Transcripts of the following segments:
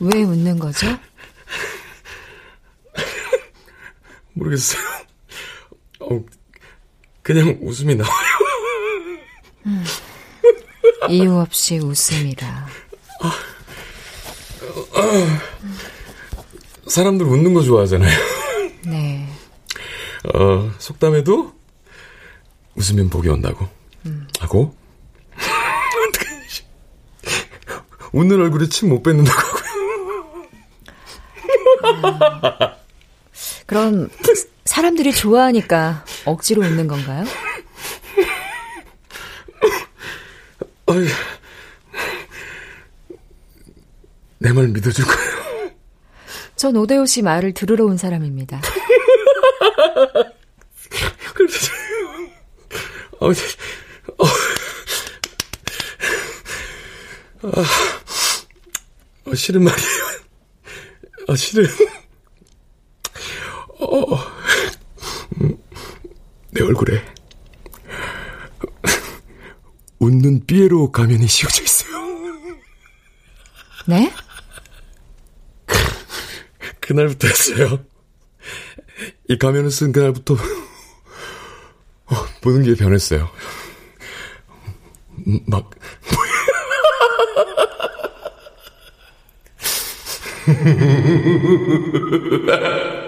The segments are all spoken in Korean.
왜 웃는 거죠? 모르겠어요. 어, 그냥 웃음이 나와요. 음, 이유 없이 웃음이라. 사람들 웃는 거 좋아하잖아요. 네. 어, 속담에도 웃으면 복이 온다고. 음. 하고, 웃는 얼굴에 침 못 뱉는다고. 음. 그럼 사람들이 좋아하니까 억지로 웃는 건가요? 내말 믿어줄 거예요? 전 오대호 씨 말을 들으러 온 사람입니다. 어, 어, 아, 어, 싫은 말이에요. 아, 싫은. 어, 내 얼굴에 웃는 삐에로 가면이 씌워져 있어요. 네? 그날부터였어요. 이 가면을 쓴 그날부터 어, 모든 게 변했어요. 막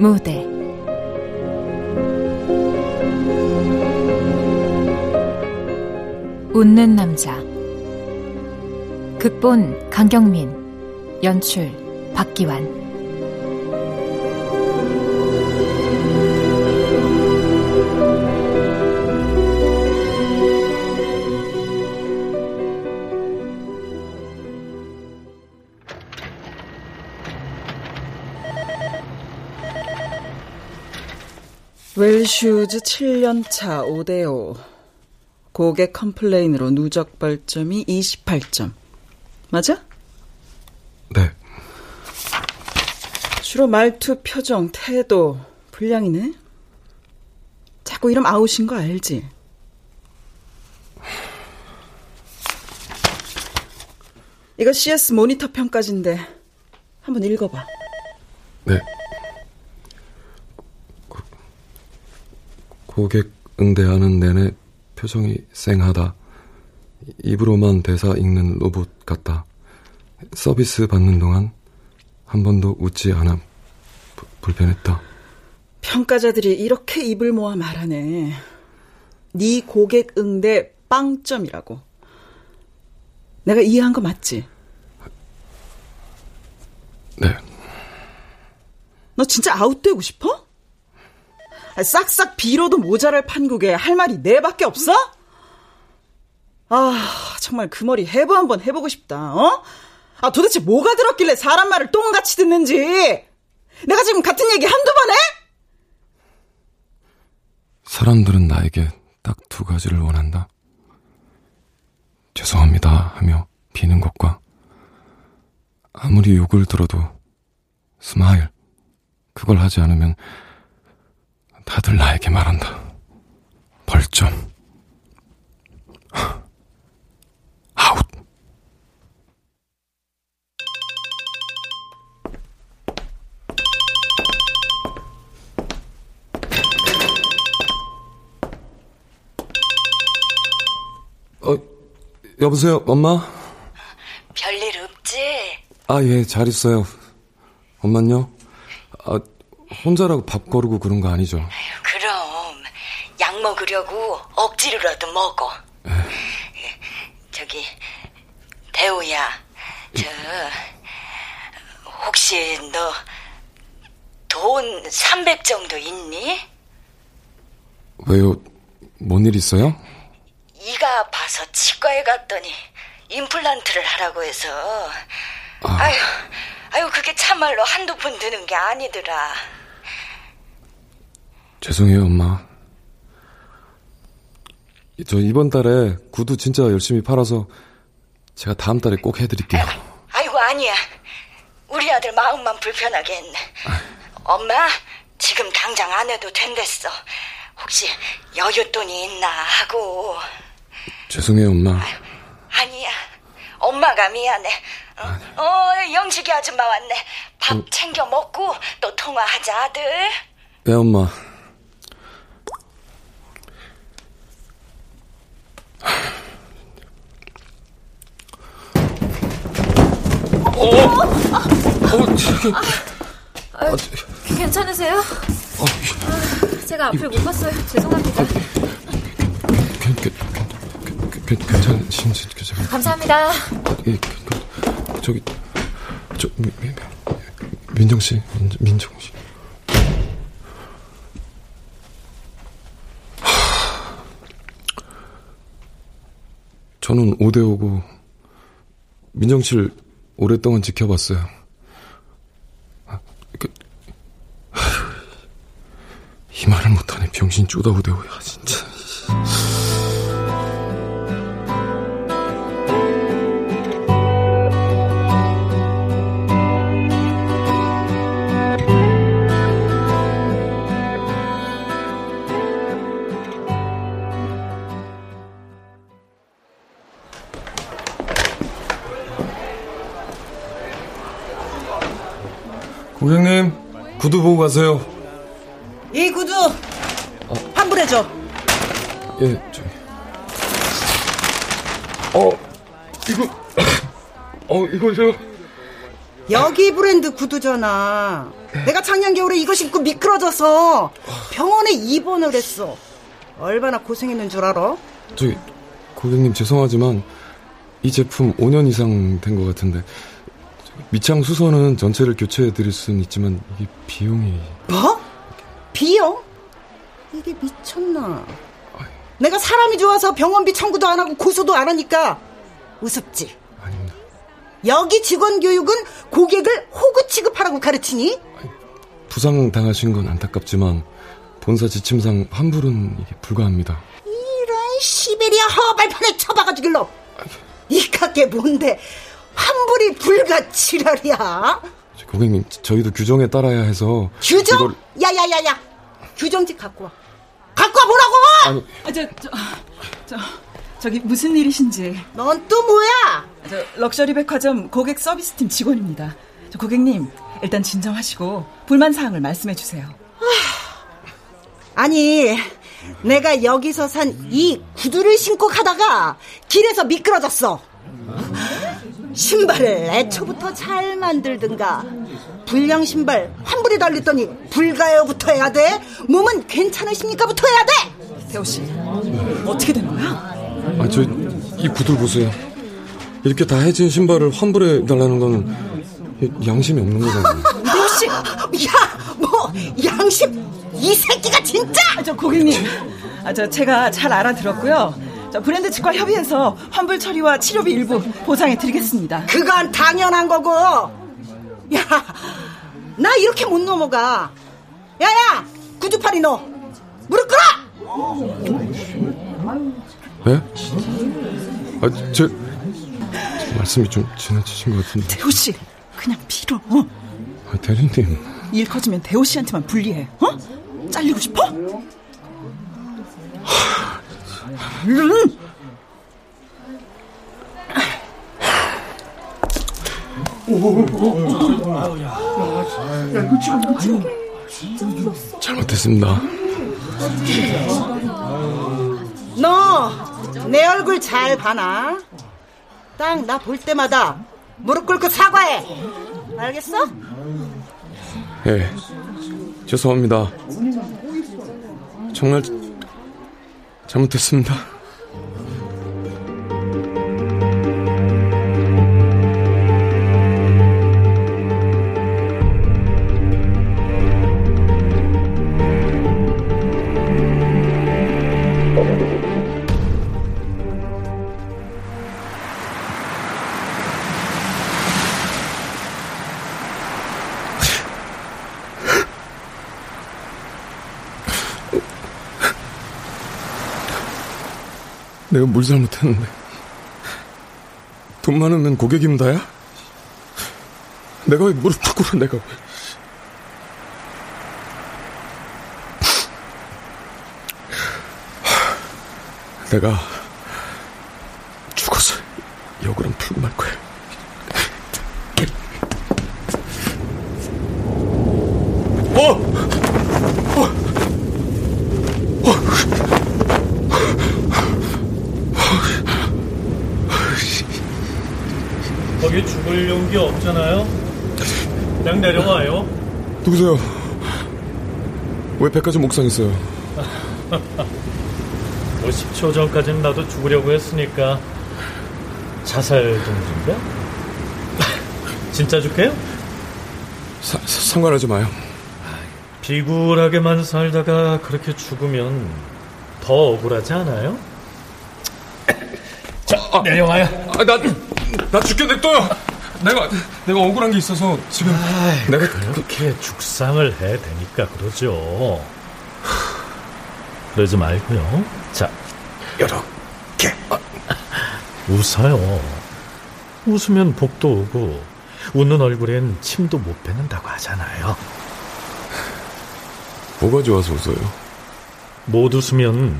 무대. 웃는 남자. 극본 강경민 연출 박기환 웰슈즈 7년차 5대5 고객 complain으로 누적 벌점이 28점. 맞아? 네. 주로 말투, 표정, 태도 불량이네. 자꾸 이럼 아웃인 거 알지? 이거 CS 모니터 평가지인데 한번 읽어봐. 네 고객 응대하는 내내 표정이 쌩하다. 입으로만 대사 읽는 로봇 같다. 서비스 받는 동안 한 번도 웃지 않아 부, 불편했다. 평가자들이 이렇게 입을 모아 말하네. 네 고객 응대 빵점이라고. 내가 이해한 거 맞지? 네. 너 진짜 아웃되고 싶어? 싹싹 빌어도 모자랄 판국에 할 말이 네 밖에 없어? 아, 정말 그 머리 해부 한번 해보고 싶다, 어? 아, 도대체 뭐가 들었길래 사람 말을 똥같이 듣는지! 내가 지금 같은 얘기 한두 번 해? 사람들은 나에게 딱 두 가지를 원한다. 죄송합니다 하며 비는 것과 아무리 욕을 들어도 smile 그걸 하지 않으면 다들 나에게 말한다. 벌점. 아웃. 어, 여보세요, 엄마? 별일 없지? 아, 예, 잘 있어요. 엄만요? 아, 혼자라고 밥 거르고 그런 거 아니죠? 그럼 약 먹으려고 억지로라도 먹어. 에. 저기 대우야, 저 혹시 너 돈 300 정도 있니? 왜요? 뭔 일 있어요? 이가 아파서 치과에 갔더니 임플란트를 하라고 해서. 아. 아유, 아유, 그게 참말로 한두 푼 드는 게 아니더라. 죄송해요, 엄마. 저 이번 달에 구두 진짜 열심히 팔아서 제가 다음 달에 꼭 해드릴게요. 아이고, 아니야. 우리 아들 마음만 불편하게 했네. 엄마, 지금 당장 안 해도 된댔어. 혹시 여윳돈이 있나 하고. 죄송해요, 엄마. 아유, 아니야. 엄마가 미안해. 어, 어, 영식이 아줌마 왔네. 밥 어. 챙겨 먹고 또 통화하자, 아들. 네, 엄마. 어, 어, 저기. 아, 아, 괜찮으세요? 어, 아, 제가 앞을 못 봤어요. 죄송합니다. 괜, 괜, 괜, 괜찮으신지 제가. 감사합니다. 예, 그, 저기 저 미, 미, 민정 씨, 민, 민정 씨. 저는 5대5고 민정 씨를 오랫동안 지켜봤어요. 아, 그, 이 말을 못하네 병신 쪼다 5대5야 진짜. 구두 보고 가세요. 이 구두 어. 환불해줘. 예, 저기. 어, 이거, 어, 이거죠? 여기 브랜드 구두잖아. 내가 작년 겨울에 이거 신고 미끄러져서 병원에 입원을 했어. 얼마나 고생했는 줄 알아? 저기, 고객님 죄송하지만 이 제품 5년 이상 된 것 같은데 미창 수선은 전체를 교체해 드릴 수는 있지만 이게 비용이 뭐? 비용? 이게 미쳤나? 내가 사람이 좋아서 병원비 청구도 안 하고 고소도 안 하니까 우습지. 아닙니다. 여기 직원 교육은 고객을 호구 취급하라고 가르치니? 부상 당하신 건 안타깝지만 본사 지침상 환불은 이게 불가합니다. 이런 시베리아 허발판에 처박아주길로. 이깎게 뭔데 환불이 불가치랄이야. 고객님, 저희도 규정에 따라야 해서. 규정? 이걸... 야야야야. 규정지 갖고 와. 갖고 와 보라고! 아니. 아, 저, 저, 저, 저기 무슨 일이신지. 넌 또 뭐야? 저 럭셔리 백화점 고객 서비스팀 직원입니다. 저 고객님, 일단 진정하시고 불만 사항을 말씀해 주세요. 아니, 내가 여기서 산 이 구두를 신고 가다가 길에서 미끄러졌어. 신발을 애초부터 잘 만들든가. 불량 신발 환불이 달렸더니 불가요부터 해야 돼? 몸은 괜찮으십니까부터 해야 돼? 태호 씨 어떻게 된 거야? 아 저 이 구들 보세요. 이렇게 다 해진 신발을 환불해 달라는 건 양심이 없는 거잖아요. 태호 씨야뭐 양심? 이 새끼가 진짜! 아, 저 고객님. 아, 저 제가 잘 알아들었고요. 자, 브랜드 측과 협의해서 환불 처리와 치료비 일부 보상해 드리겠습니다. 그건 당연한 거고. 야, 나 이렇게 못 넘어가. 야야, 구두팔이 너 무릎 꿇어. 네? 아, 제, 말씀이 좀 지나치신 것 같은데. 대호 씨, 그냥 빌어. 아, 대리님. 일 커지면 대호 씨한테만 불리해. 어? 잘리고 싶어? 음. 잘못했습니다. 너 내 얼굴 잘 봐나? 딱 나 볼 때마다 무릎 꿇고 사과해. 알겠어? 예. 네, 죄송합니다. 정말 잘못했습니다. 내가 뭘 잘못했는데. 돈 많으면 고객이면 다야? 내가 왜 무릎 꿇어, 내가 왜. 내가 죽어서 역으로 풀고 말 거야. 어! 어! 어! 거기 용기 없잖아요. 그냥 내려와요. 누구세요? 왜 백화점 옥상 있어요? 뭐 10초 전까지는 나도 죽으려고 했으니까 자살 동기인가? 진짜 죽게요? 사, 상관하지 마요. 비굴하게만 살다가 그렇게 죽으면 더 억울하지 않아요? 자, 아, 내려와요. 아, 나, 나 죽게 냅둬요. 내가, 내가 억울한 게 있어서 지금. 아이, 내가 그렇게 죽상을 해 되니까 그러죠. 그러지 말고요. 자, 이렇게 웃어요. 웃으면 복도 오고 웃는 얼굴엔 침도 못 뱉는다고 하잖아요. 뭐가 좋아서 웃어요? 못 웃으면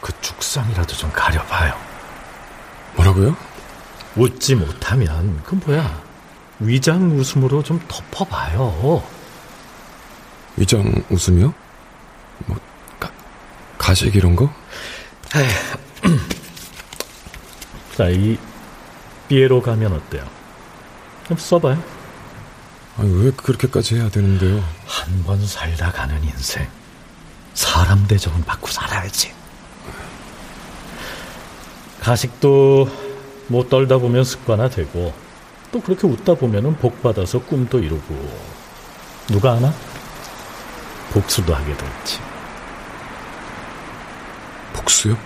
그 죽상이라도 좀 가려봐요. 뭐라고요? 웃지 못하면 그 뭐야 위장 웃음으로 좀 덮어봐요. 위장 웃음이요? 뭐 가, 가식 이런 거? 자, 이 삐에로 가면 어때요? 좀 써봐요. 아니, 왜 그렇게까지 해야 되는데요? 한 번 살다 가는 인생. 사람 대접은 받고 살아야지. 가식도 못 떨다 보면 습관화되고 또 그렇게 웃다 보면 복 받아서 꿈도 이루고 누가 아나? 복수도 하게 될지. 복수요?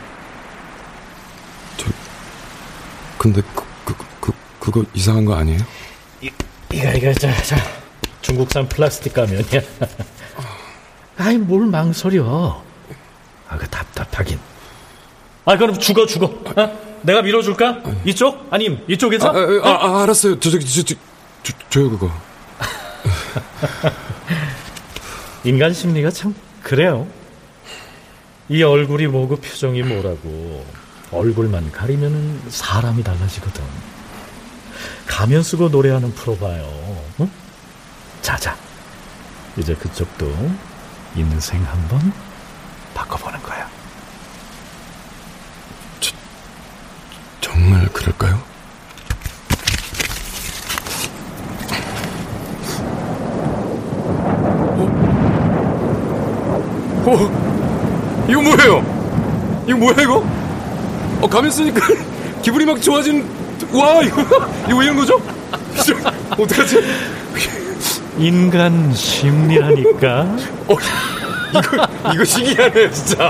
저 근데 그, 그, 그 그거 이상한 거 아니에요? 이, 이거 이거 자, 자 중국산 플라스틱 가면이야. 아이 뭘 망설여? 아그 답답하긴. 아 그럼 죽어 죽어. 어? 내가 밀어줄까? 이쪽? 아님 이쪽에서? 아, 아, 아, 아 알았어요. 저 저기 저, 저, 저, 저요 그거. 인간 심리가 참 그래요. 이 얼굴이 뭐고 표정이 뭐라고 얼굴만 가리면은 사람이 달라지거든. 가면 쓰고 노래하는 프로 봐요. 응? 자자. 이제 그쪽도 인생 한번 바꿔보는 거야. 저, 정말 그럴까요? 어? 어? 이거 뭐예요? 이거 뭐야 이거? 어 가면 쓰니까 기분이 막 좋아진 와 이거 이거 왜 이런 거죠? 어떡하지? 인간 심리라니까. 어, 이거 이거 신기하네 진짜.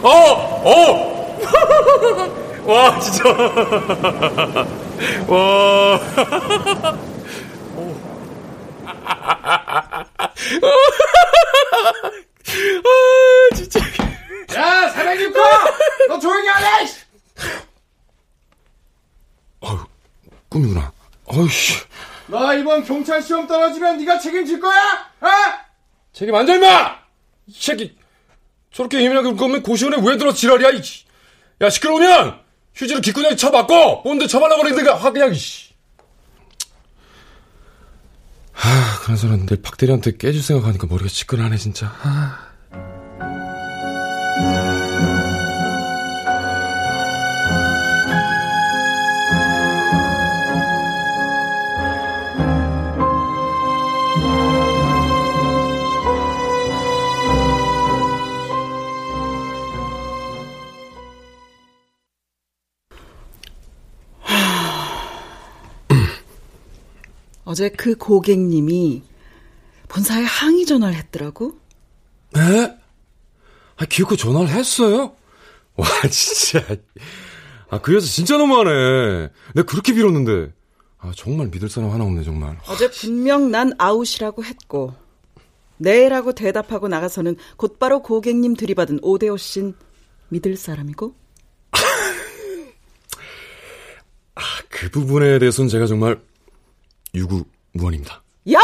어, 어. 와 진짜. 와. 아 진짜. 야 사장님 거 너 조용히 하래. 아유 꿈이구나. 어이씨. 너 이번 경찰 시험 떨어지면 네가 책임질 거야? 어? 책임 안 져, 임마! 이 새끼. 저렇게 예민하게 울 거면 고시원에 왜 들어 지랄이야, 이 야, 시끄러우면! 휴지를 기꾸냥 쳐맞고, 본드 쳐발라 버리든가, 확 그냥, 이씨. 하, 그나저나 내일 박 대리한테 깨질 생각하니까 머리가 시끄러하네, 진짜. 하. 어제 그 고객님이 본사에 항의 전화를 했더라고. 네? 아, 기어코 전화를 했어요? 와, 진짜. 아, 그 여자 진짜 너무하네. 내가 그렇게 빌었는데. 아, 정말 믿을 사람 하나 없네, 정말. 어제 분명 난 아웃이라고 했고, 네라고 대답하고 나가서는 곧바로 고객님 들이받은 오대호 씨는 믿을 사람이고? 아, 그 부분에 대해서는 제가 정말 유구무원입니다. 야!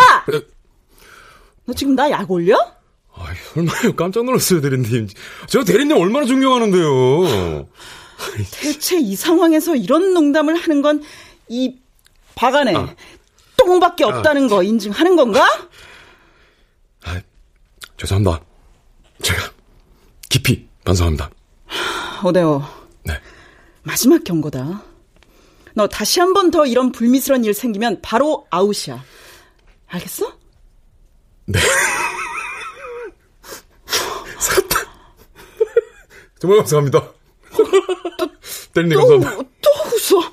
너 지금 나 약 올려? 아, 설마요. 깜짝 놀랐어요, 대리님. 제가 대리님 얼마나 존경하는데요. 대체 이 상황에서 이런 농담을 하는 건 이 박안에 아. 똥밖에 아. 없다는 아. 거 인증하는 건가? 아, 죄송합니다. 제가 깊이 반성합니다. 오대호. 네. 마지막 경고다. 너 다시 한 번 더 이런 불미스러운 일 생기면 바로 아웃이야. 알겠어? 네. 살았다. 정말 감사합니다. 또, 때리님 감사합니다. 또 웃어.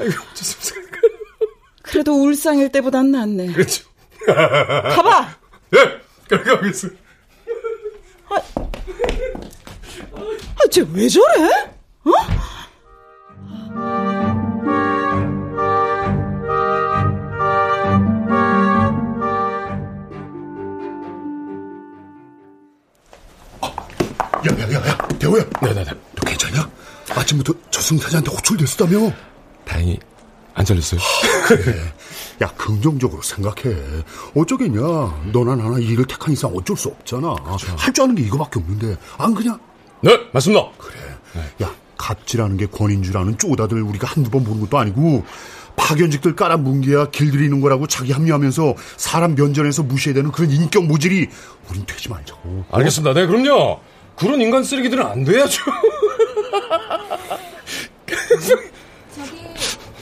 아이고, 좋습니다. 그래도 울상일 때보단 낫네. 그렇죠. 가봐! 네, 그렇게 하겠습니다. 아, 아, 쟤 왜 저래? 어? 야야야야 대호야. 네네네. 너 괜찮냐? 아침부터 저승사자한테 호출됐었다며? 다행히 안 잘렸어요. 그래. 야 긍정적으로 생각해. 어쩌겠냐? 너나 나나 일을 택한 이상 어쩔 수 없잖아. 그렇죠. 할줄 아는 게 이거밖에 없는데. 안 그냥? 네 맞습니다. 그래. 네. 야 갑질하는 게 권인 줄 아는 쪼다들 우리가 한두 번 보는 것도 아니고 파견직들 깔아 뭉개야 길들이는 거라고 자기 합리하면서 사람 면전에서 무시해야 되는 그런 인격 모질이 우린 되지 말자고 알겠습니다 네 그럼요 그런 인간 쓰레기들은 안 돼야죠. 저기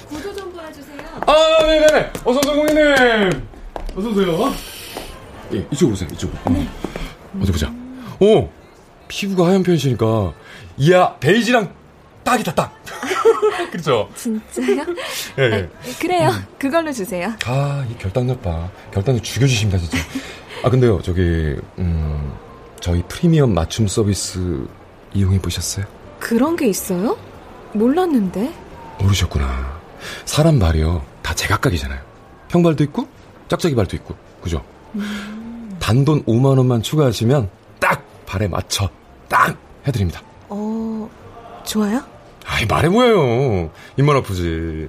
구조 좀 보여주세요. 아, 네네네. 어서 오세요, 고객님. 어서 오세요. 예, 이쪽으로 오세요. 이쪽으로. 네. 어디 보자. 오, 피부가 하얀 편이시니까 이야 베이지랑 딱이다 딱. 그렇죠. 진짜요? 예, 예. 아, 그래요. 음. 그걸로 주세요. 아, 이 결단력 봐. 결단력 죽여주십니다, 진짜. 아, 근데요, 저기 음. 저희 프리미엄 맞춤 서비스 이용해 보셨어요? 그런 게 있어요? 몰랐는데. 모르셨구나. 사람 발이요. 다 제각각이잖아요. 평발도 있고, 짝짝이 발도 있고, 그죠? 음... 단돈 5만 원만 추가하시면 딱 발에 맞춰, 딱 해드립니다. 어, 좋아요? 아이, 말해 뭐예요. 입만 아프지.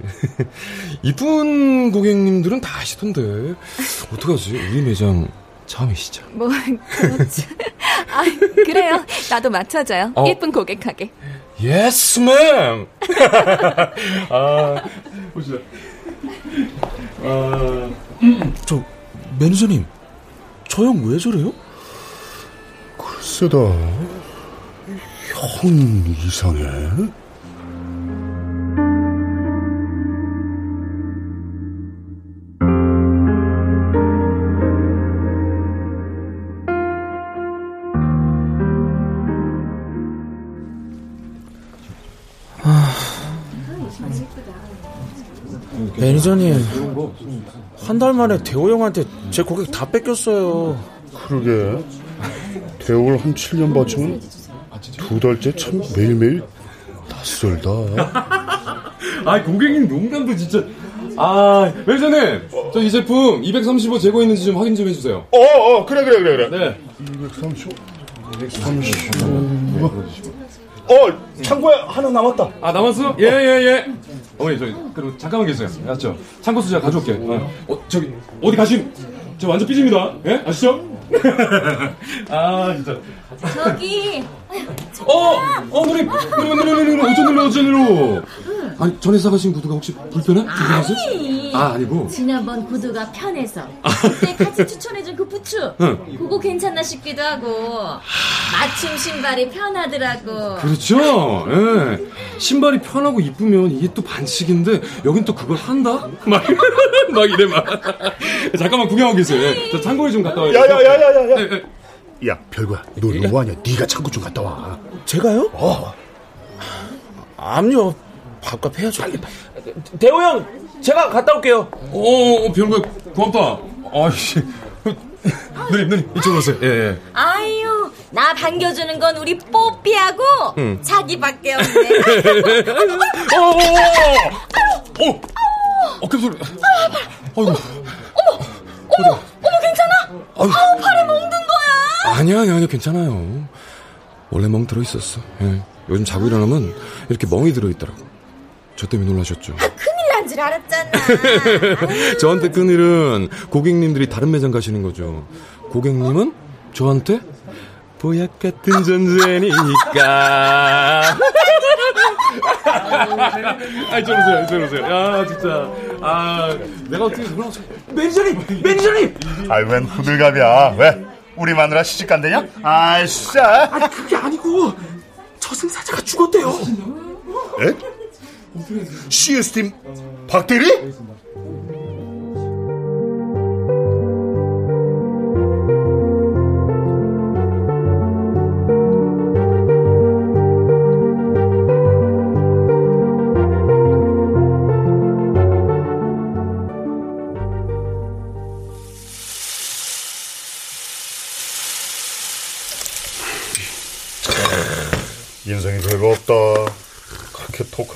이쁜 고객님들은 다 아시던데. 어떡하지? 우리 매장 처음이시죠? 뭐 그렇죠. 아 그래요. 나도 맞춰줘요. 어. 예쁜 고객하게. Yes ma'am. 아 보시죠. 아, 저 매니저님, 저 형 왜 저래요? 글쎄다. 형 이상해. 매니저님, 한 달 만에 대호 형한테 제 고객 다 뺏겼어요. 그러게. 대호를 한 7년 봤지만 두 달째 참 매일매일 낯설다. 아, 고객님 농담도 진짜. 아, 매니저님, 저 이 제품 235 재고 있는지 좀 확인 좀 해주세요. 어, 어, 그래, 그래, 그래, 그래. 네. 235. 235. 어, 창고에 하나 남았다. 아, 남았어? 예, 예, 예. 어머니, 저, 그럼 잠깐만 계세요. 알았죠? 창고 수자 가져올게. 어, 어 저기, 어디 가심? 저 완전 삐집니다. 예? 아시죠? 아, 진짜. 저기. 어, 어, 누님, 누님, 누님, 누님, 어쩐 일로, 어쩐 일로. 아니, 전에 사가신 구두가 혹시 불편해? 아니. 아, 아니고. 지난번 구두가 편해서. 그때 같이 추천해준 그 부츠. 응. 그거 괜찮나 싶기도 하고. 맞춤 신발이 편하더라고. 그렇죠. 예. 신발이 편하고 이쁘면 이게 또 반칙인데, 여긴 또 그걸 한다? 막, 막 이래, 막. 잠깐만 구경하고 계세요. 예. 저 창고에 좀 갔다 와요. 야, 야, 야, 야, 야. 야, 야, 별거야. 너 예? 뭐하냐? 네가 창고 좀 갔다 와. 제가요? 어. 암요 밥값 해야죠. 빨리 빨리. 대호 형, 제가 갔다 올게요. 어, 어, 어, 어 별거야. 고맙다. 아이씨. 누님, 누님, 이쪽으로 오세요. 예, 예. 아유, 나 반겨주는 건 우리 뽀삐하고 응. 자기밖에 없네. 어, 어, 어, 어, 어, 깜소리. 아, 아이고. 어머, 어머, 어머, 괜찮아? 아유, 팔에 멍든 거야. 아니야, 아니야, 아니야, 괜찮아요. 원래 멍 들어 있었어. 예. 요즘 자고 일어나면 이렇게 멍이 들어 있더라고. 저 때문에 놀라셨죠? 아, 큰일 난 줄 알았잖아. 저한테 큰일은 고객님들이 다른 매장 가시는 거죠. 고객님은 저한테 보약 같은 존재니까. 아, 저러세요, 저러세요. 야, 진짜. 아, 내가 어떻게 그런 매니저님, 매니저님. 아이 웬 후들갑이야? 왜? 우리 마누라 시집? 아이씨. 아 그게 아니고 저승사자가 죽었대요. 에? CS팀 박대리?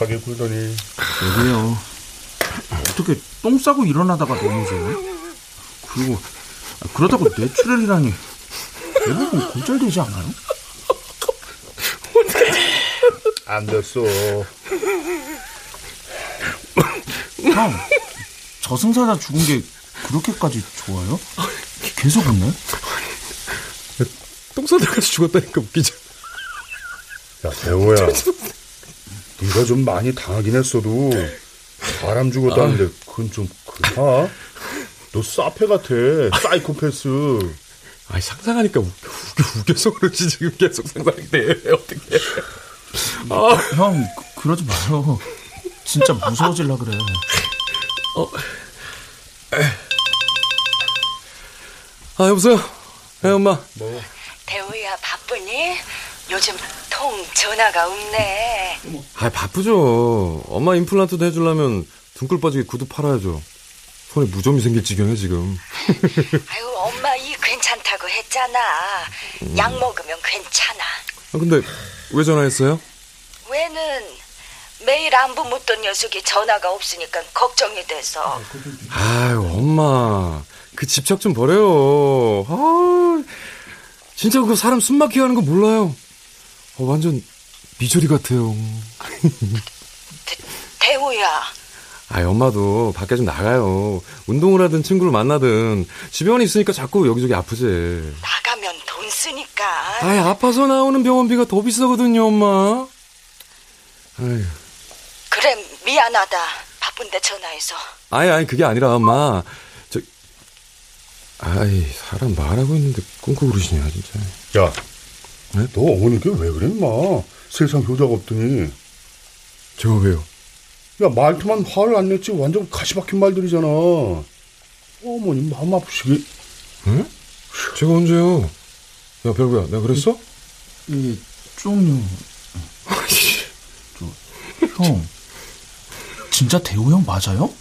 톡하게 굴더니. 여기요. 어떻게 똥 싸고 일어나다가 넘어져요? 그리고 그러다고 뇌출혈이라니 대부분 골절되지 않아요? 안 됐어. 형, 저승사자 죽은 게 그렇게까지 좋아요? 계속 웃네? 똥 싸다가 죽었다니까 웃기죠. 야, 대호야. 네가 좀 많이 당하긴 했어도 사람 죽었다는데 그건 좀 그렇다. 너 사페 같아. 사이코패스. 아 상상하니까 웃겨, 웃겨, 웃겨서 그렇지 지금 계속 상상이 돼. 어떻게? 아. 형, 그, 그러지 마요. 진짜 무서워질라 그래. 어. 아 여보세요. 네 엄마. 뭐? 대우야 바쁘니? 요즘 통 전화가 없네. 아 바쁘죠. 엄마 임플란트도 해주려면 등골 빠지게 구두 팔아야죠. 손에 무좀이 생길 지경에 지금. 아유 엄마 이 괜찮다고 했잖아. 음. 약 먹으면 괜찮아. 아, 근데 왜 전화했어요? 왜는 매일 안부 묻던 녀석이 전화가 없으니까 걱정이 돼서. 아유 엄마 그 집착 좀 버려요. 아 진짜 그거 사람 숨 막히게 하는 거 몰라요. 어, 완전 미조리 같아요. 대, 우야 아, 엄마도 밖에 좀 나가요. 운동을 하든 친구를 만나든 집에만 있으니까 자꾸 여기저기 아프지. 나가면 돈 쓰니까. 아, 아파서 나오는 병원비가 더 비싸거든요, 엄마. 아유. 그래 미안하다. 바쁜데 전화해서. 아니, 아니 그게 아니라 엄마. 저 아이 사람 말하고 있는데 끊고 그러시냐 진짜. 야, 네? 너 어머니께 왜 그래, 마 세상 효자가 없더니. 제가 왜요? 야, 말투만 화를 안 냈지 완전 가시 박힌 말들이잖아. 어머니 마음 아프시게. 응? 제가 언제요? 야, 별구야, 내가 그랬어? 예, 좀요. 저, 형, 진짜 대우 형 맞아요?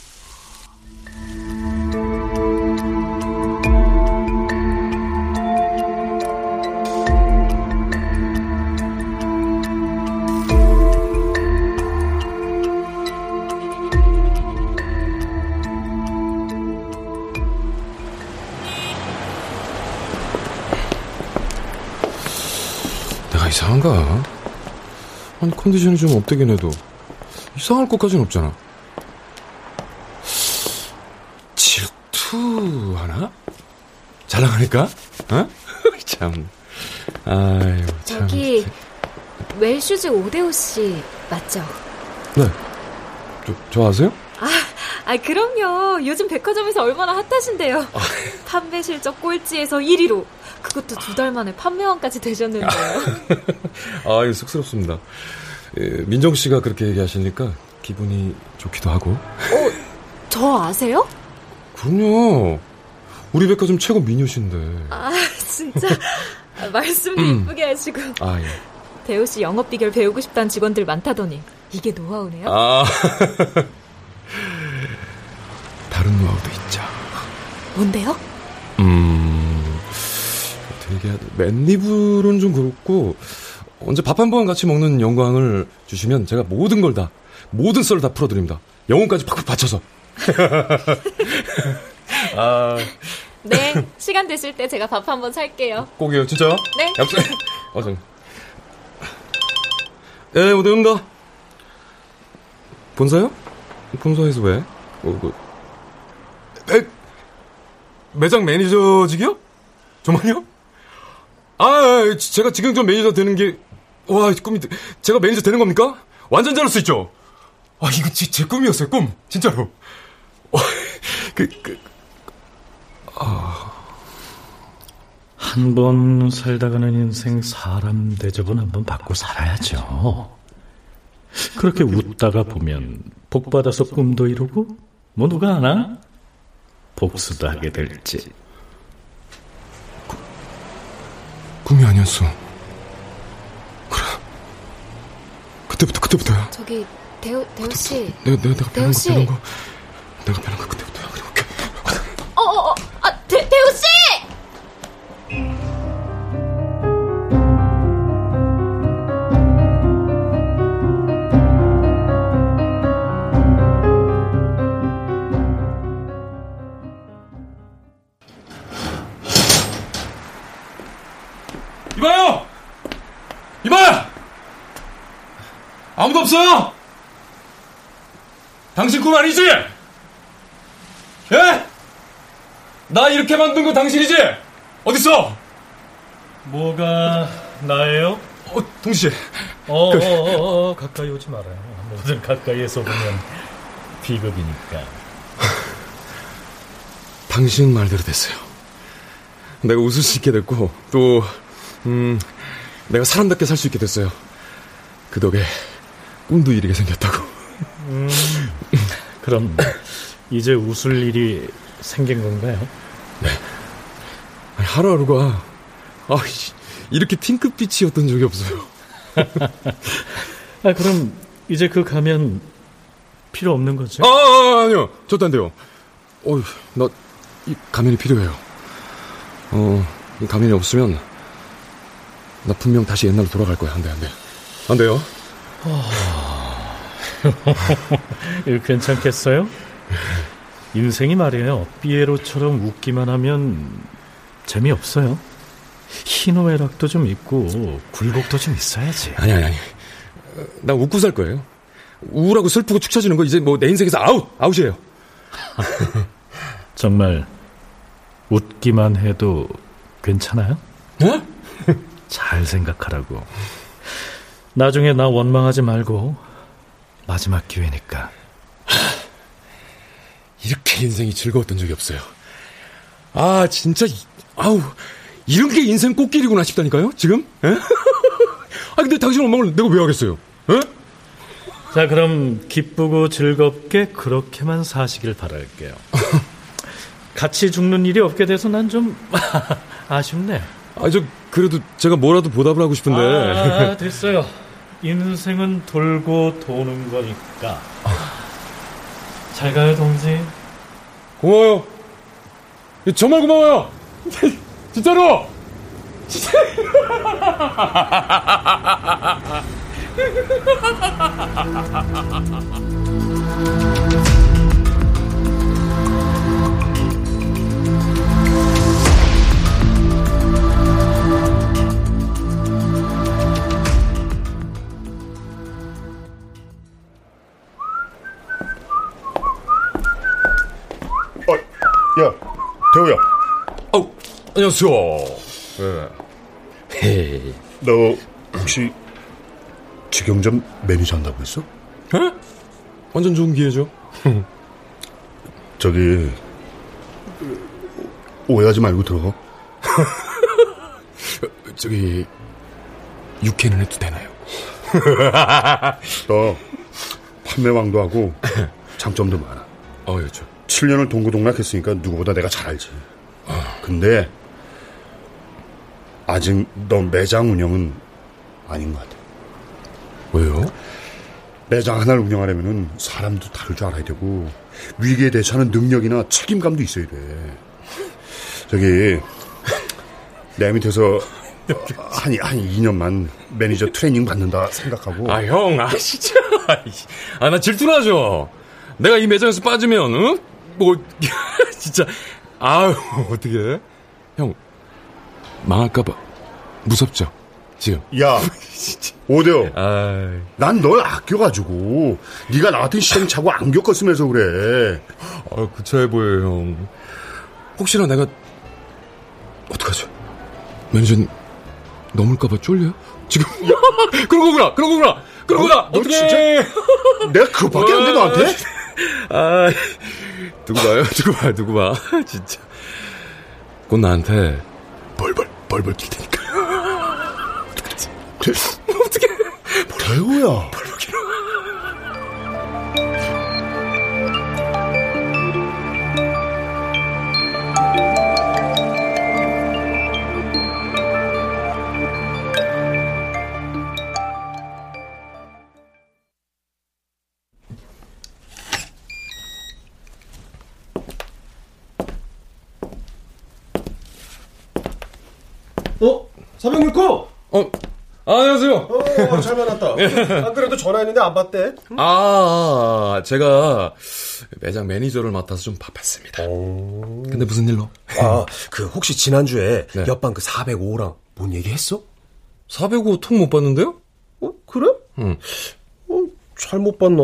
컨디션이 좀 업되긴 해도 이상할 것까지는 없잖아. 질투 하나? 잘 나가니까? 어? 참. 아유, 참. 여기 웰슈즈 오데오 씨 맞죠? 네. 저, 저 아세요? 아, 아 그럼요. 요즘 백화점에서 얼마나 핫하신데요. 아. 판매 실적 꼴찌에서 1위로 그것도 두 달 만에 판매왕까지 되셨는데요. 아, 이거 쑥스럽습니다. 예, 민정 씨가 그렇게 얘기하시니까 기분이 좋기도 하고. 어, 저 아세요? 그럼요. 우리 백화점 최고 미녀신데. 아, 진짜. 아, 말씀도 음. 이쁘게 하시고. 아, 예. 대우 씨 영업 비결 배우고 싶다는 직원들 많다더니 이게 노하우네요. 아. 다른 노하우도 있죠. 뭔데요? 음. 되게 맨입을은 좀 그렇고 언제 밥 한 번 같이 먹는 영광을 주시면 제가 모든 걸 다 모든 썰을 다 풀어드립니다. 영혼까지 팍팍 받쳐서. 아 네, 시간 됐을 때 제가 밥 한 번 살게요. 꼭이요, 진짜? 네. 약속. 어, 정. 예, 오대입니다. 본사요? 본사에서 왜? 어, 그, 에, 매장 매니저직이요? 정말요? 아, 제가 지금 좀 매니저 되는 게, 와, 꿈이, 제가 매니저 되는 겁니까? 완전 잘할 수 있죠? 아, 이거 제, 제 꿈이었어요, 꿈. 진짜로. 어, 그, 그, 아. 한 번 살다 가는 인생 사람 대접은 한 번 받고 살아야죠. 그렇게 웃다가 보면 복 받아서 꿈도 이루고 뭐 누가 아나? 복수도 하게 될지. 구, 꿈이 아니었어. 그래. 그때부터 그때부터야. 저기 대우 대우 씨. 내가 내가 내가 대우 씨. 배운 거 내가 배운 거 그때부터야. 그리고 어어어 아 대, 대우 씨. 이봐요! 이봐! 아무도 없어! 당신 꿈 아니지? 예? 나 이렇게 만든 거 당신이지? 어딨어? 뭐가 나예요? 어, 동시. 어, 그... 어, 어, 어, 가까이 오지 말아요. 뭐든 가까이에서 보면 비극이니까. 당신 말대로 됐어요. 내가 웃을 수 있게 됐고, 또, 음, 내가 사람답게 살 수 있게 됐어요. 그 덕에 꿈도 이르게 생겼다고. 음, 그럼 이제 웃을 일이 생긴 건가요? 네. 하루하루가 아, 이렇게 핑크빛이었던 적이 없어요. 아, 그럼 이제 그 가면 필요 없는 거죠? 아, 아 아니요. 저도 안 돼요. 어, 나이 가면이 필요해요. 어, 이 가면이 없으면 나 분명 다시 옛날로 돌아갈 거야. 안 돼, 안 돼. 안 돼요. 이거 괜찮겠어요? 인생이 말이에요. 삐에로처럼 웃기만 하면 재미없어요. 희노애락도 좀 있고 굴곡도 좀 있어야지. 아니 아니 아니. 나 웃고 살 거예요. 우울하고 슬프고 축 처지는 거 이제 뭐 내 인생에서 아웃 아웃이에요. 정말 웃기만 해도 괜찮아요? 어? 잘 생각하라고. 나중에 나 원망하지 말고 마지막 기회니까. 이렇게 인생이 즐거웠던 적이 없어요. 아 진짜 아우 이런 게 인생 꽃길이구나 싶다니까요 지금. 에? 아 근데 당신 원망을 내가 왜 하겠어요? 에? 자 그럼 기쁘고 즐겁게 그렇게만 사시길 바랄게요. 같이 죽는 일이 없게 돼서 난 좀 아쉽네. 아저 그래도 제가 뭐라도 보답을 하고 싶은데. 아, 됐어요. 인생은 돌고 도는 거니까. 잘 가요, 동지. 고마워요. 정말 고마워요. 진짜로. 진짜. 안녕하세요. 네. 헤이. 너 혹시 직영점 매니저 한다고 했어? 에? 완전 좋은 기회죠. 저기 오해하지 말고 들어. 저기 육회는 해도 되나요? 너 판매왕도 하고 장점도 많아. 어, 그렇죠. 7년을 동고동락했으니까 누구보다 내가 잘 알지. 근데 아직 너 매장 운영은 아닌 것 같아. 왜요? 매장 하나를 운영하려면 사람도 다를 줄 알아야 되고 위기에 대처하는 능력이나 책임감도 있어야 돼. 저기 내 밑에서 한, 한 2년만 매니저 트레이닝 받는다 생각하고 아, 형, 아, 진짜. 아, 나 질투나죠? 내가 이 매장에서 빠지면, 응? 뭐, 진짜, 아유, 어떻게? 형, 망할까봐 무섭죠? 지금. 야, 오대요. 난 널 아껴가지고 네가 나 같은 시행착오 안 겪었으면서 그래. 아, 구차해 보여요, 형. 혹시나 내가 어떡하죠? 매니저님 넘을까봐 쫄려? 지금 그런 거구나, 그런 거구나, 그런 거구나. 어떻게? 진짜 내가 그밖에 안 돼 너한테? 아, 두고 봐요, 두고 봐, 두고 봐. 진짜. 곧 나한테 벌벌 벌벌 길 테니까. 어떡하지? 어떻게? 대우야. 어? 406호! 어, 아, 안녕하세요. 어, 잘 만났다. 안 그래도 전화했는데 안 받대. 아, 제가 매장 매니저를 맡아서 좀 바빴습니다. 근데 무슨 일로? 아, 그 혹시 지난주에 네. 옆방 그 405랑 뭔 얘기했어? 405 통 못 봤는데요? 어, 그래? 응. 어, 잘 못 봤나?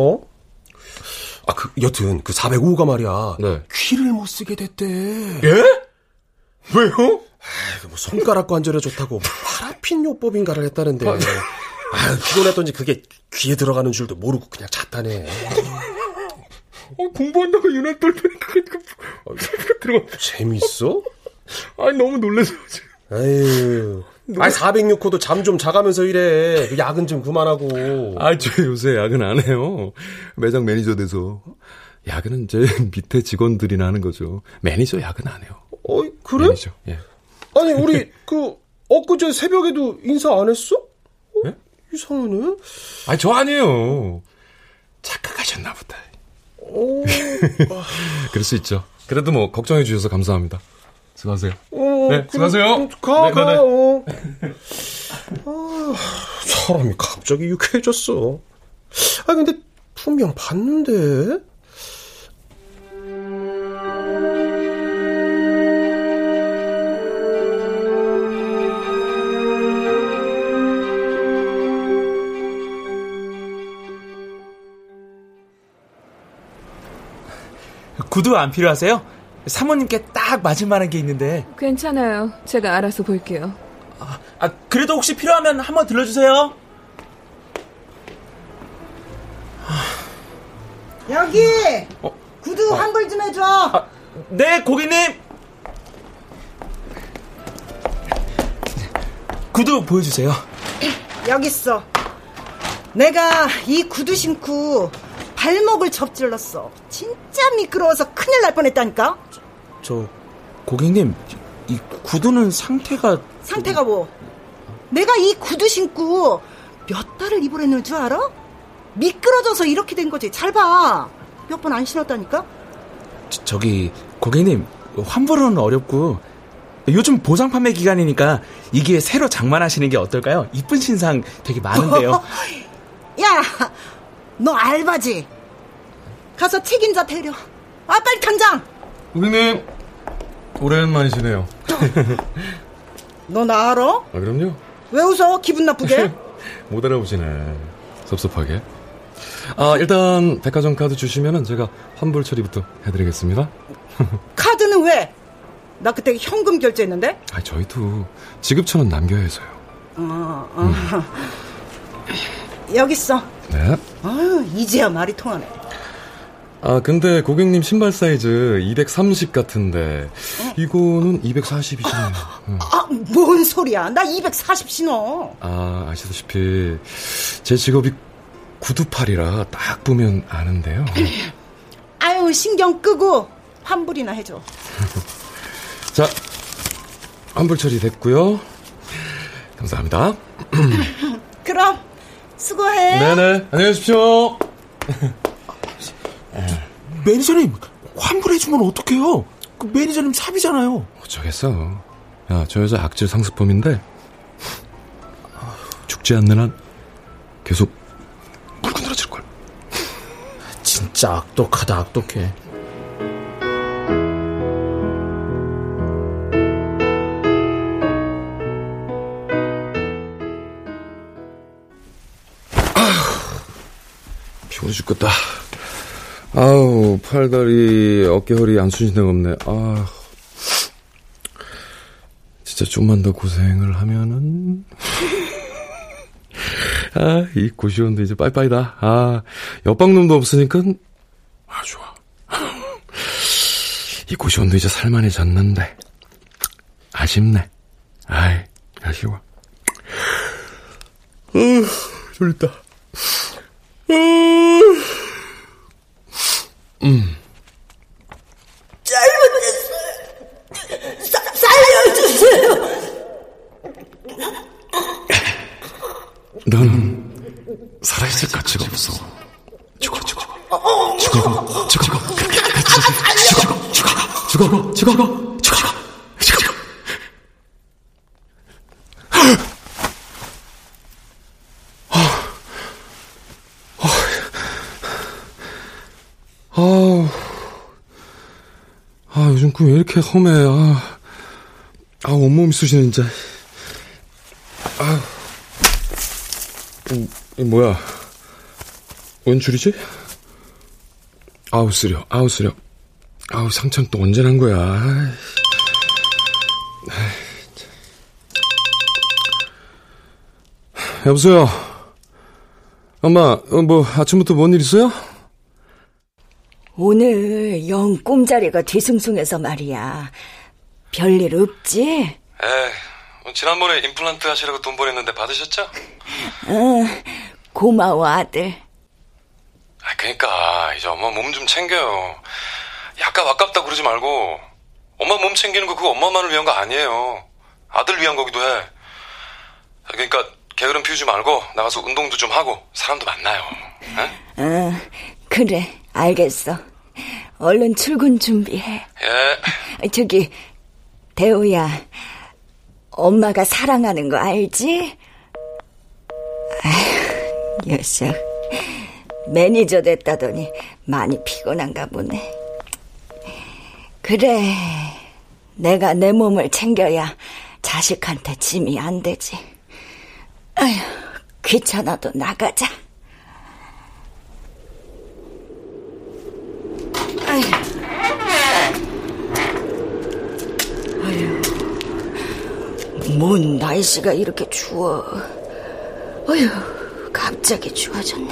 아, 그 여튼 그 405가 말이야. 네. 귀를 못 쓰게 됐대. 예? 왜요? 아, 뭐 손가락 관절에 좋다고 파라핀 요법인가를 했다는데. 아, 피곤했던지 그게 귀에 들어가는 줄도 모르고 그냥 잤다네. 어, 공부한다고 유난 떨더니까 들어가. 재밌어? 아니, 너무 놀라서. 아유. 아니 406호도 잠 좀 자가면서. 그 야근 좀 그만하고. 아, 저 요새 야근 안 해요. 매장 매니저 돼서. 야근은 제 밑에 직원들이나 하는 거죠. 매니저 야근 안 해요. 어이, 그래? 매니저, 예. 아니, 우리, 그, 엊그제 새벽에도 인사 안 했어? 어? 예? 이상하네. 아니, 저 아니에요. 착각하셨나 보다. 어, 그럴 수 있죠. 그래도 뭐, 걱정해 주셔서 감사합니다. 수고하세요. 어, 네, 수고하세요. 가, 네, 가, 네, 네. 어. 아, 사람이 갑자기 유쾌해졌어. 아, 근데 분명 봤는데? 구두 안 필요하세요? 사모님께 딱 맞을 만한 게 있는데. 괜찮아요. 제가 알아서 볼게요. 아, 그래도 혹시 필요하면 한번 들러주세요. 여기 어? 구두 환불 좀 해줘. 네, 고객님. 구두 보여주세요. 여기 있어. 내가 이 구두 신고 발목을 접질렀어. 진짜 미끄러워서 큰일 날 뻔했다니까. 저 고객님, 이 구두는 상태가 상태가 뭐? 내가 이 구두 신고 몇 달을 입으랬는 줄 알아? 미끄러져서 이렇게 된 거지. 잘 봐. 몇 번 안 신었다니까? 저, 저기 고객님 환불은 어렵고 요즘 보상 판매 기간이니까 이게 새로 장만하시는 게 어떨까요? 이쁜 신상 되게 많은데요. 야, 너 알바지? 가서 책임자 데려. 아, 빨리 당장! 고객님, 오랜만이시네요. 너 나 알아? 아, 그럼요. 왜 웃어? 기분 나쁘게? 못 알아보시네. 섭섭하게. 아, 일단 백화점 카드 주시면은 제가 환불 처리부터 해드리겠습니다. 카드는 왜? 나 그때 현금 결제했는데? 아, 저희도 지급처는 남겨야 해서요. 어, 어. 여기 있어. 네. 아유, 이제야 말이 통하네. 아, 근데 고객님 신발 사이즈 230 같은데 이거는 240이시네요. 아, 뭔 소리야. 나 240 신어. 아, 아시다시피 제 직업이 구두팔이라 딱 보면 아는데요. 아유, 신경 끄고 환불이나 해줘. 자, 환불 처리 됐고요. 감사합니다. 수고해. 네네, 안녕히 계십시오. 매니저님 환불해주면 어떡해요? 그 매니저님 삽이잖아요. 어쩌겠어. 야, 저 여자 악질 상습범인데 죽지 않는 한 계속 물고 늘어질 걸. 진짜 악독하다 악독해. 죽겠다. 아우, 팔다리, 어깨, 허리 안 쓰신 데가 없네. 아. 진짜 좀만 더 고생을 하면은. 아, 이 고시원도 이제 빠이빠이다. 아, 옆방놈도 없으니까. 아, 좋아. 이 고시원도 이제 살만해졌는데. 아쉽네. 아이, 아쉬워. 어, 졸립다. 어, 음. 잘못했어요. 사, 살려주세요. 넌 살아있을 가치가 없어. 죽어, 죽어. 죽어, 죽어, 죽어, 죽어, 죽어, 죽어, 죽어, 죽어. 아, 아, 요즘 꿈 왜 이렇게 험해, 아. 아, 온몸이 쑤시네, 진짜. 아, 음, 이 뭐야. 웬 줄이지? 아우, 쓰려, 아우, 쓰려. 아우, 상처는 또 언제 난 거야. 여보세요? 엄마, 어, 뭐, 아침부터 뭔 일 있어요? 오늘 영 꿈자리가 뒤숭숭해서 말이야. 별일 없지? 에이, 지난번에 임플란트 하시라고 돈 보냈는데 받으셨죠? 응, 고마워, 아들. 아, 그니까, 이제 엄마 몸 좀 챙겨요. 약간 아깝다 그러지 말고, 엄마 몸 챙기는 거 그거 엄마만을 위한 거 아니에요. 아들 위한 거기도 해. 그러니까, 게으름 피우지 말고, 나가서 운동도 좀 하고, 사람도 만나요. 에? 응, 그래, 알겠어. 얼른 출근 준비해. 예. 저기, 대우야, 엄마가 사랑하는 거 알지? 아휴, 녀석. 매니저 됐다더니 많이 피곤한가 보네. 그래, 내가 내 몸을 챙겨야 자식한테 짐이 안 되지. 아휴, 귀찮아도 나가자. 아휴, 뭔 날씨가 이렇게 추워. 어휴, 갑자기 추워졌네.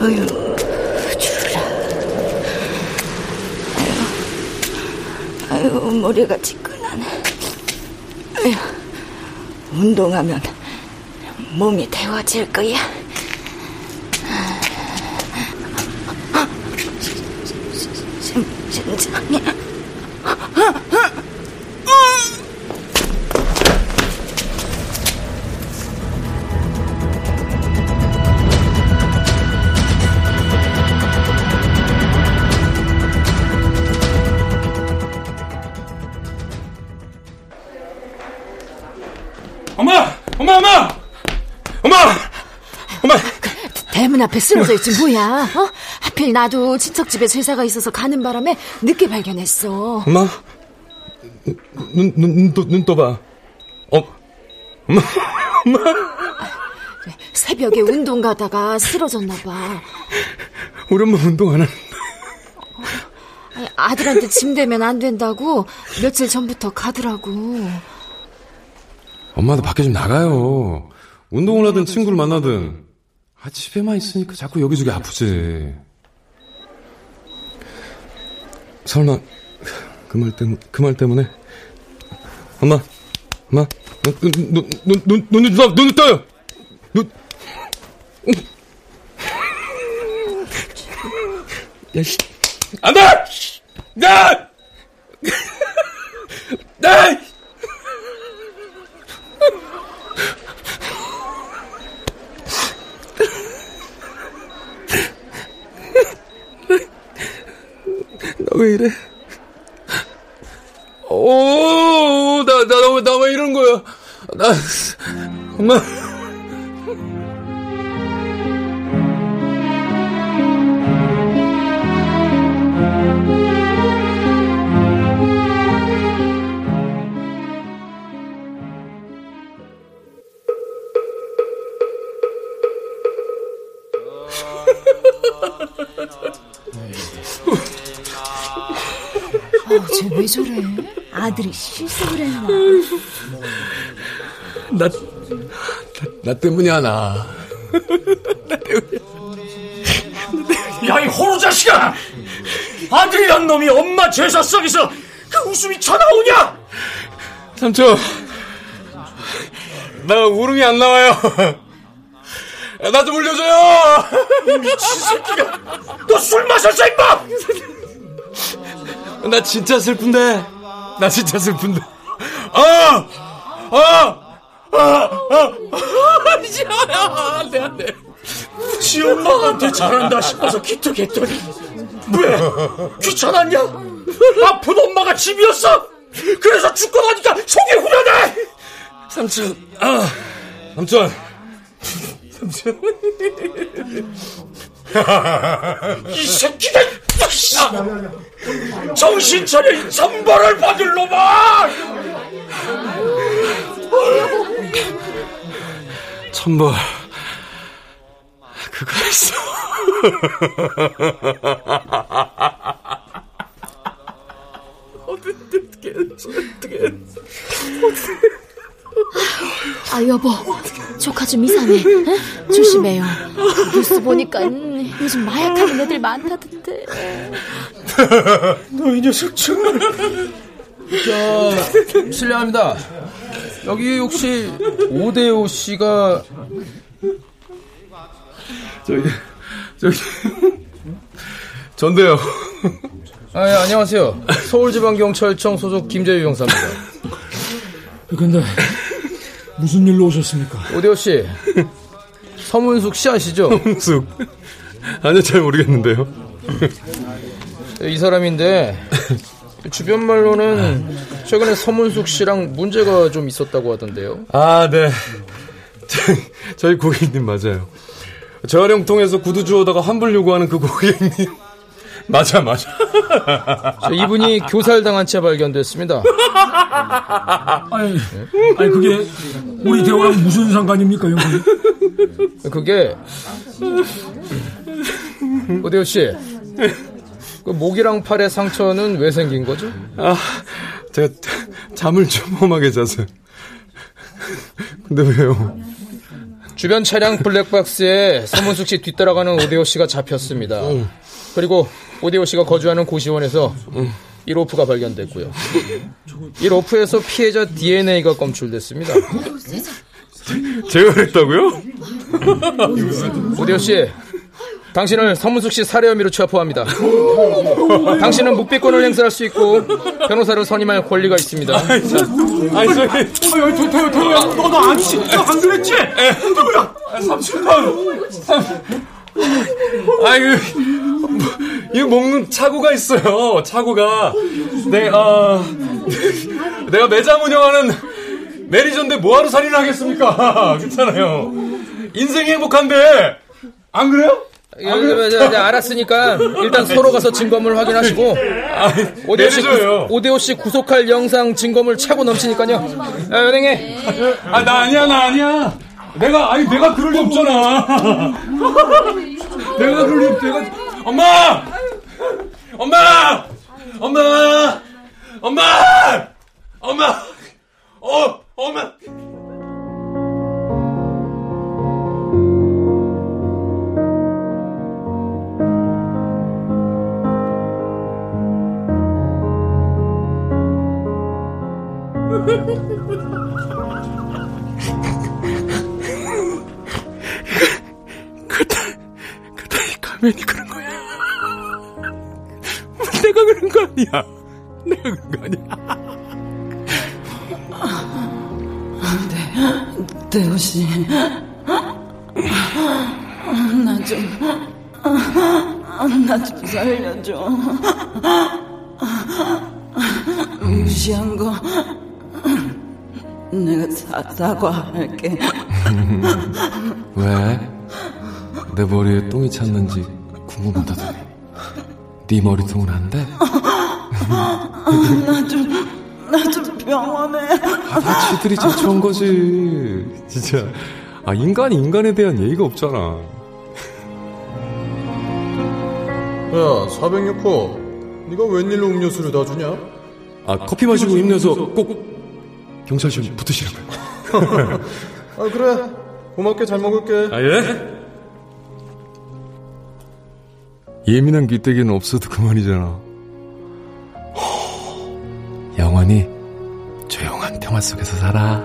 어휴, 추라. 아휴, 아휴, 머리가 지끈하네. 아휴, 운동하면 몸이 데워질 거야. 심장이. 엄마! 엄마, 엄마! 엄마! 엄마! 대문 앞에 쓰러져 있지 뭐야? 어? 하필 나도 친척 집에 제사가 있어서 가는 바람에 늦게 발견했어. 엄마? 눈, 눈, 눈, 떠, 눈 떠봐. 어, 엄마, 엄마. 새벽에 운동 가다가 쓰러졌나 봐. 우리 엄마 운동 안 하는 아니, 아들한테 짐 대면 안 된다고 며칠 전부터 가더라고. 엄마도 밖에 좀 나가요. 운동을 하든 친구를 만나든. 아, 집에만 있으니까 자꾸 여기저기 아프지. 설마, 그 말 때문에, 그 말 때문에. 엄마, 엄마, 눈, 눈, 눈, 떠요! 눈. 야, 씨. 안 돼! 야! 나! 나 왜 이래? 오, 나, 나, 나, 나 왜 이런 거야? 나, 엄마. 어, 쟤왜 저래? 아들이 실수를 했나? 나, 나, 나 때문이야, 나. 나 때문이야. 야, 이 호로 자식아! 아들이란 놈이 엄마 제사상에서 그 웃음이 쳐나오냐? 삼촌, 나 울음이 안 나와요. 나 좀 울려줘요! 미친 새끼가! 너 술 마셨어, 임마! 나 진짜 슬픈데. 나 진짜 슬픈데. 아! 아! 아! 아! 아! 안 돼, 안 돼. 지 엄마한테 잘한다 싶어서 기특했더니 왜? 귀찮았냐? 아픈 엄마가 집이었어? 그래서 죽고 나니까 속이 후련해! 삼촌, 아, 삼촌. 삼촌. 이 새끼가! 정신 차려, 이 천벌을 받을 놈아! 천벌. 그거 했어. 어떻게? 어떻게 했어? 아 여보. 조카 좀 이상해 응? 조심해요. 뉴스 보니까 음, 요즘 마약하는 애들 많다던데. 너이 녀석 정말. 저 실례합니다. 여기 혹시 오대오 씨가 저기 저기. 전데요. 아, 예, 안녕하세요. 서울지방경찰청 소속 김재유 형사입니다. 근데 무슨 일로 오셨습니까? 오대호 씨, 서문숙 씨 아시죠? 서문숙 아니요 잘 모르겠는데요. 이 사람인데 주변 말로는 최근에 서문숙 씨랑 문제가 좀 있었다고 하던데요. 아 네, 저희 고객님 맞아요. 재활용통에서 구두 주워다가 환불 요구하는 그 고객님. 맞아, 맞아. 이분이 교살당한 채 발견됐습니다. 아니, 아니 그게 우리 대화랑 무슨 상관입니까, 형님? 그게 오대호 씨, 그 목이랑 팔의 상처는 왜 생긴 거죠? 아, 제가 잠을 좀 험하게 자서. 근데 왜요? 주변 차량 블랙박스에 서문숙 씨 뒤따라가는 오대호 씨가 잡혔습니다. 응. 그리고 오대호 씨가 거주하는 고시원에서 응. 이 로프가 발견됐고요. 이 로프에서 피해자 DNA가 검출됐습니다. 제가 그랬다고요? 오대호 씨, 당신을 서문숙 씨 살해 혐의로 체포합니다. 당신은 묵비권을 행사할 수 있고 변호사를 선임할 권리가 있습니다. 아니, 저, 아니 저기, 어, 태호, 태호야, 너도 안, 안 그랬지? 태호야, 삼촌, 아이고, 이거 먹는 차고가 있어요. 차고가. 내, 아, 내가 매장 운영하는 매니저인데 뭐하러 살인을 하겠습니까? 괜찮아요. 인생이 행복한데, 안 그래요? 예, 네, 네, 네, 알았으니까 일단 서로 가서 증거물 확인하시고 오대호 씨, 오대호 씨 구속할 영상 증거물 차고 넘치니까요. 아, 은행에. 아, 나 아니야, 나 아니야. 내가 아니 내가 그럴 리 없잖아. 내가 그럴 리 없. 내가 엄마, 엄마, 엄마, 엄마, 엄마, 어, 엄마. 가면이 그런 거야. 내가 그런 거 아니야. 내가 그런 거 아니야. 네, 대호 씨. 나 좀, 나 좀 살려줘. 무시한 거, 내가 사, 사과할게. 왜? 내 머리에 똥이 찼는지 궁금하다더니 네 머리통은 안 돼? 나 좀, 나 좀 병원에. 아, 다 지들이 자초한 거지. 진짜. 아, 인간이 인간에 대한 예의가 없잖아. 야, 406호. 네가 웬일로 음료수를 다 주냐? 아, 커피 마시고 힘내서 꼭 경찰 시험 붙으시라고요. 아, 그래. 고맙게 잘 먹을게. 아, 예? 예민한 귀때기는 없어도 그만이잖아. 영원히 조용한 평화 속에서 살아.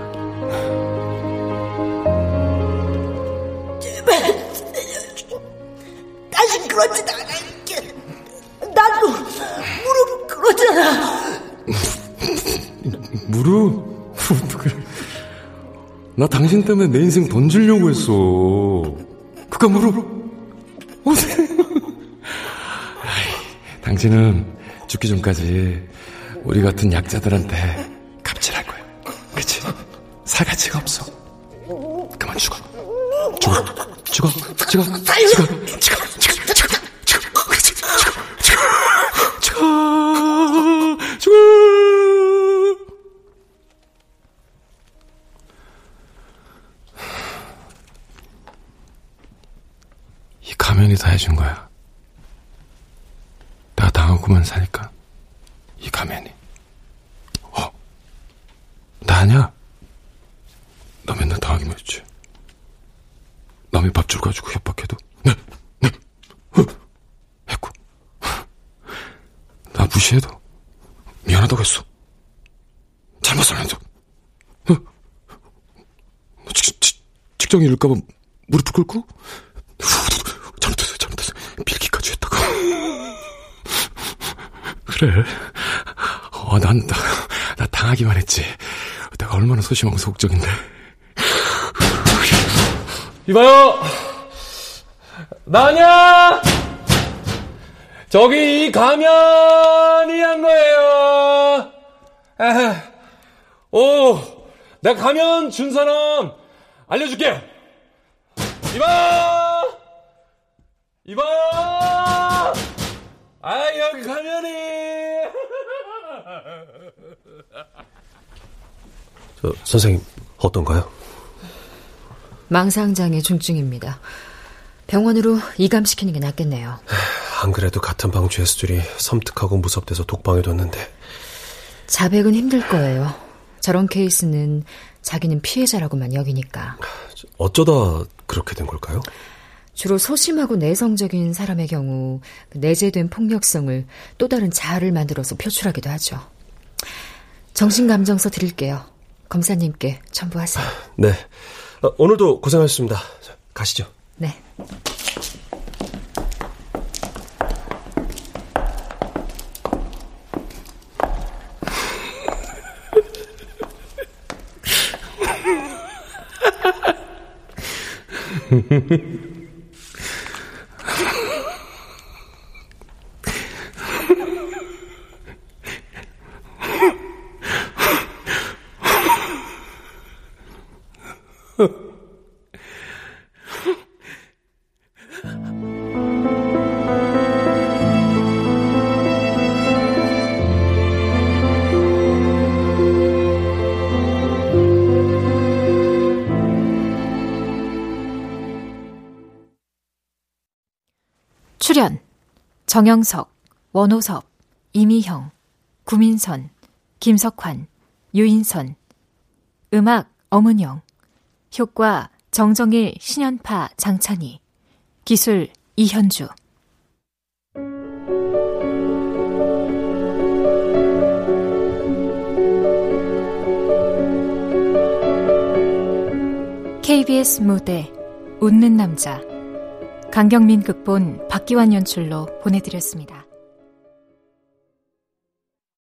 제발 살려줘. 다시 그러지 않을게. 나도 무릎? 어떡해. 나 당신 때문에 내 인생 던지려고 했어. 그까 무릎? 당신은 죽기 전까지 우리 같은 약자들한테 갑질할 거야. 그치? 살 가치가 없어. 그만 죽어. 죽어. 죽어. 죽어. 죽어. 죽어. 죽어. 죽어. 죽어. 이 가면이 다 해준 거야. 당하고만 사니까. 이 가면이. 어? 나냐? 나 맨날 당하기만 했지. 남의 밥 줘가지고 협박해도, 네, 네, 어, 했고. 나 무시해도, 미안하다고 했어. 잘못 살면서. 어? 너 직, 직, 직장이 잃을까봐 무릎을 꿇고, 잘못했어, 잘못했어. 빌기까지 했다가. 그래. 어, 난, 나, 나 당하기만 했지. 내가 얼마나 소심하고 소극적인데. 이봐요! 나냐? 저기 이 가면이 한 거예요. 에헤. 오, 내가 가면 준 사람 알려줄게. 이봐! 이봐요! 아, 여기 가면이! 저, 선생님, 어떤가요? 망상장애 중증입니다. 병원으로 이감시키는 게 낫겠네요. 안 그래도 같은 방 죄수들이 섬뜩하고 무섭대서 독방에 뒀는데. 자백은 힘들 거예요. 저런 케이스는 자기는 피해자라고만 여기니까. 어쩌다 그렇게 된 걸까요? 주로 소심하고 내성적인 사람의 경우 내재된 폭력성을 또 다른 자아를 만들어서 표출하기도 하죠. 정신감정서 드릴게요. 검사님께 첨부하세요. 네. 어, 오늘도 고생하셨습니다. 자, 가시죠. 네. 정영석, 원호섭, 이미형, 구민선, 김석환, 유인선 음악 엄은영 효과 정정일, 신연파, 장찬희 기술 이현주. KBS 무대 웃는 남자 강경민 극본 박기환 연출로 보내드렸습니다.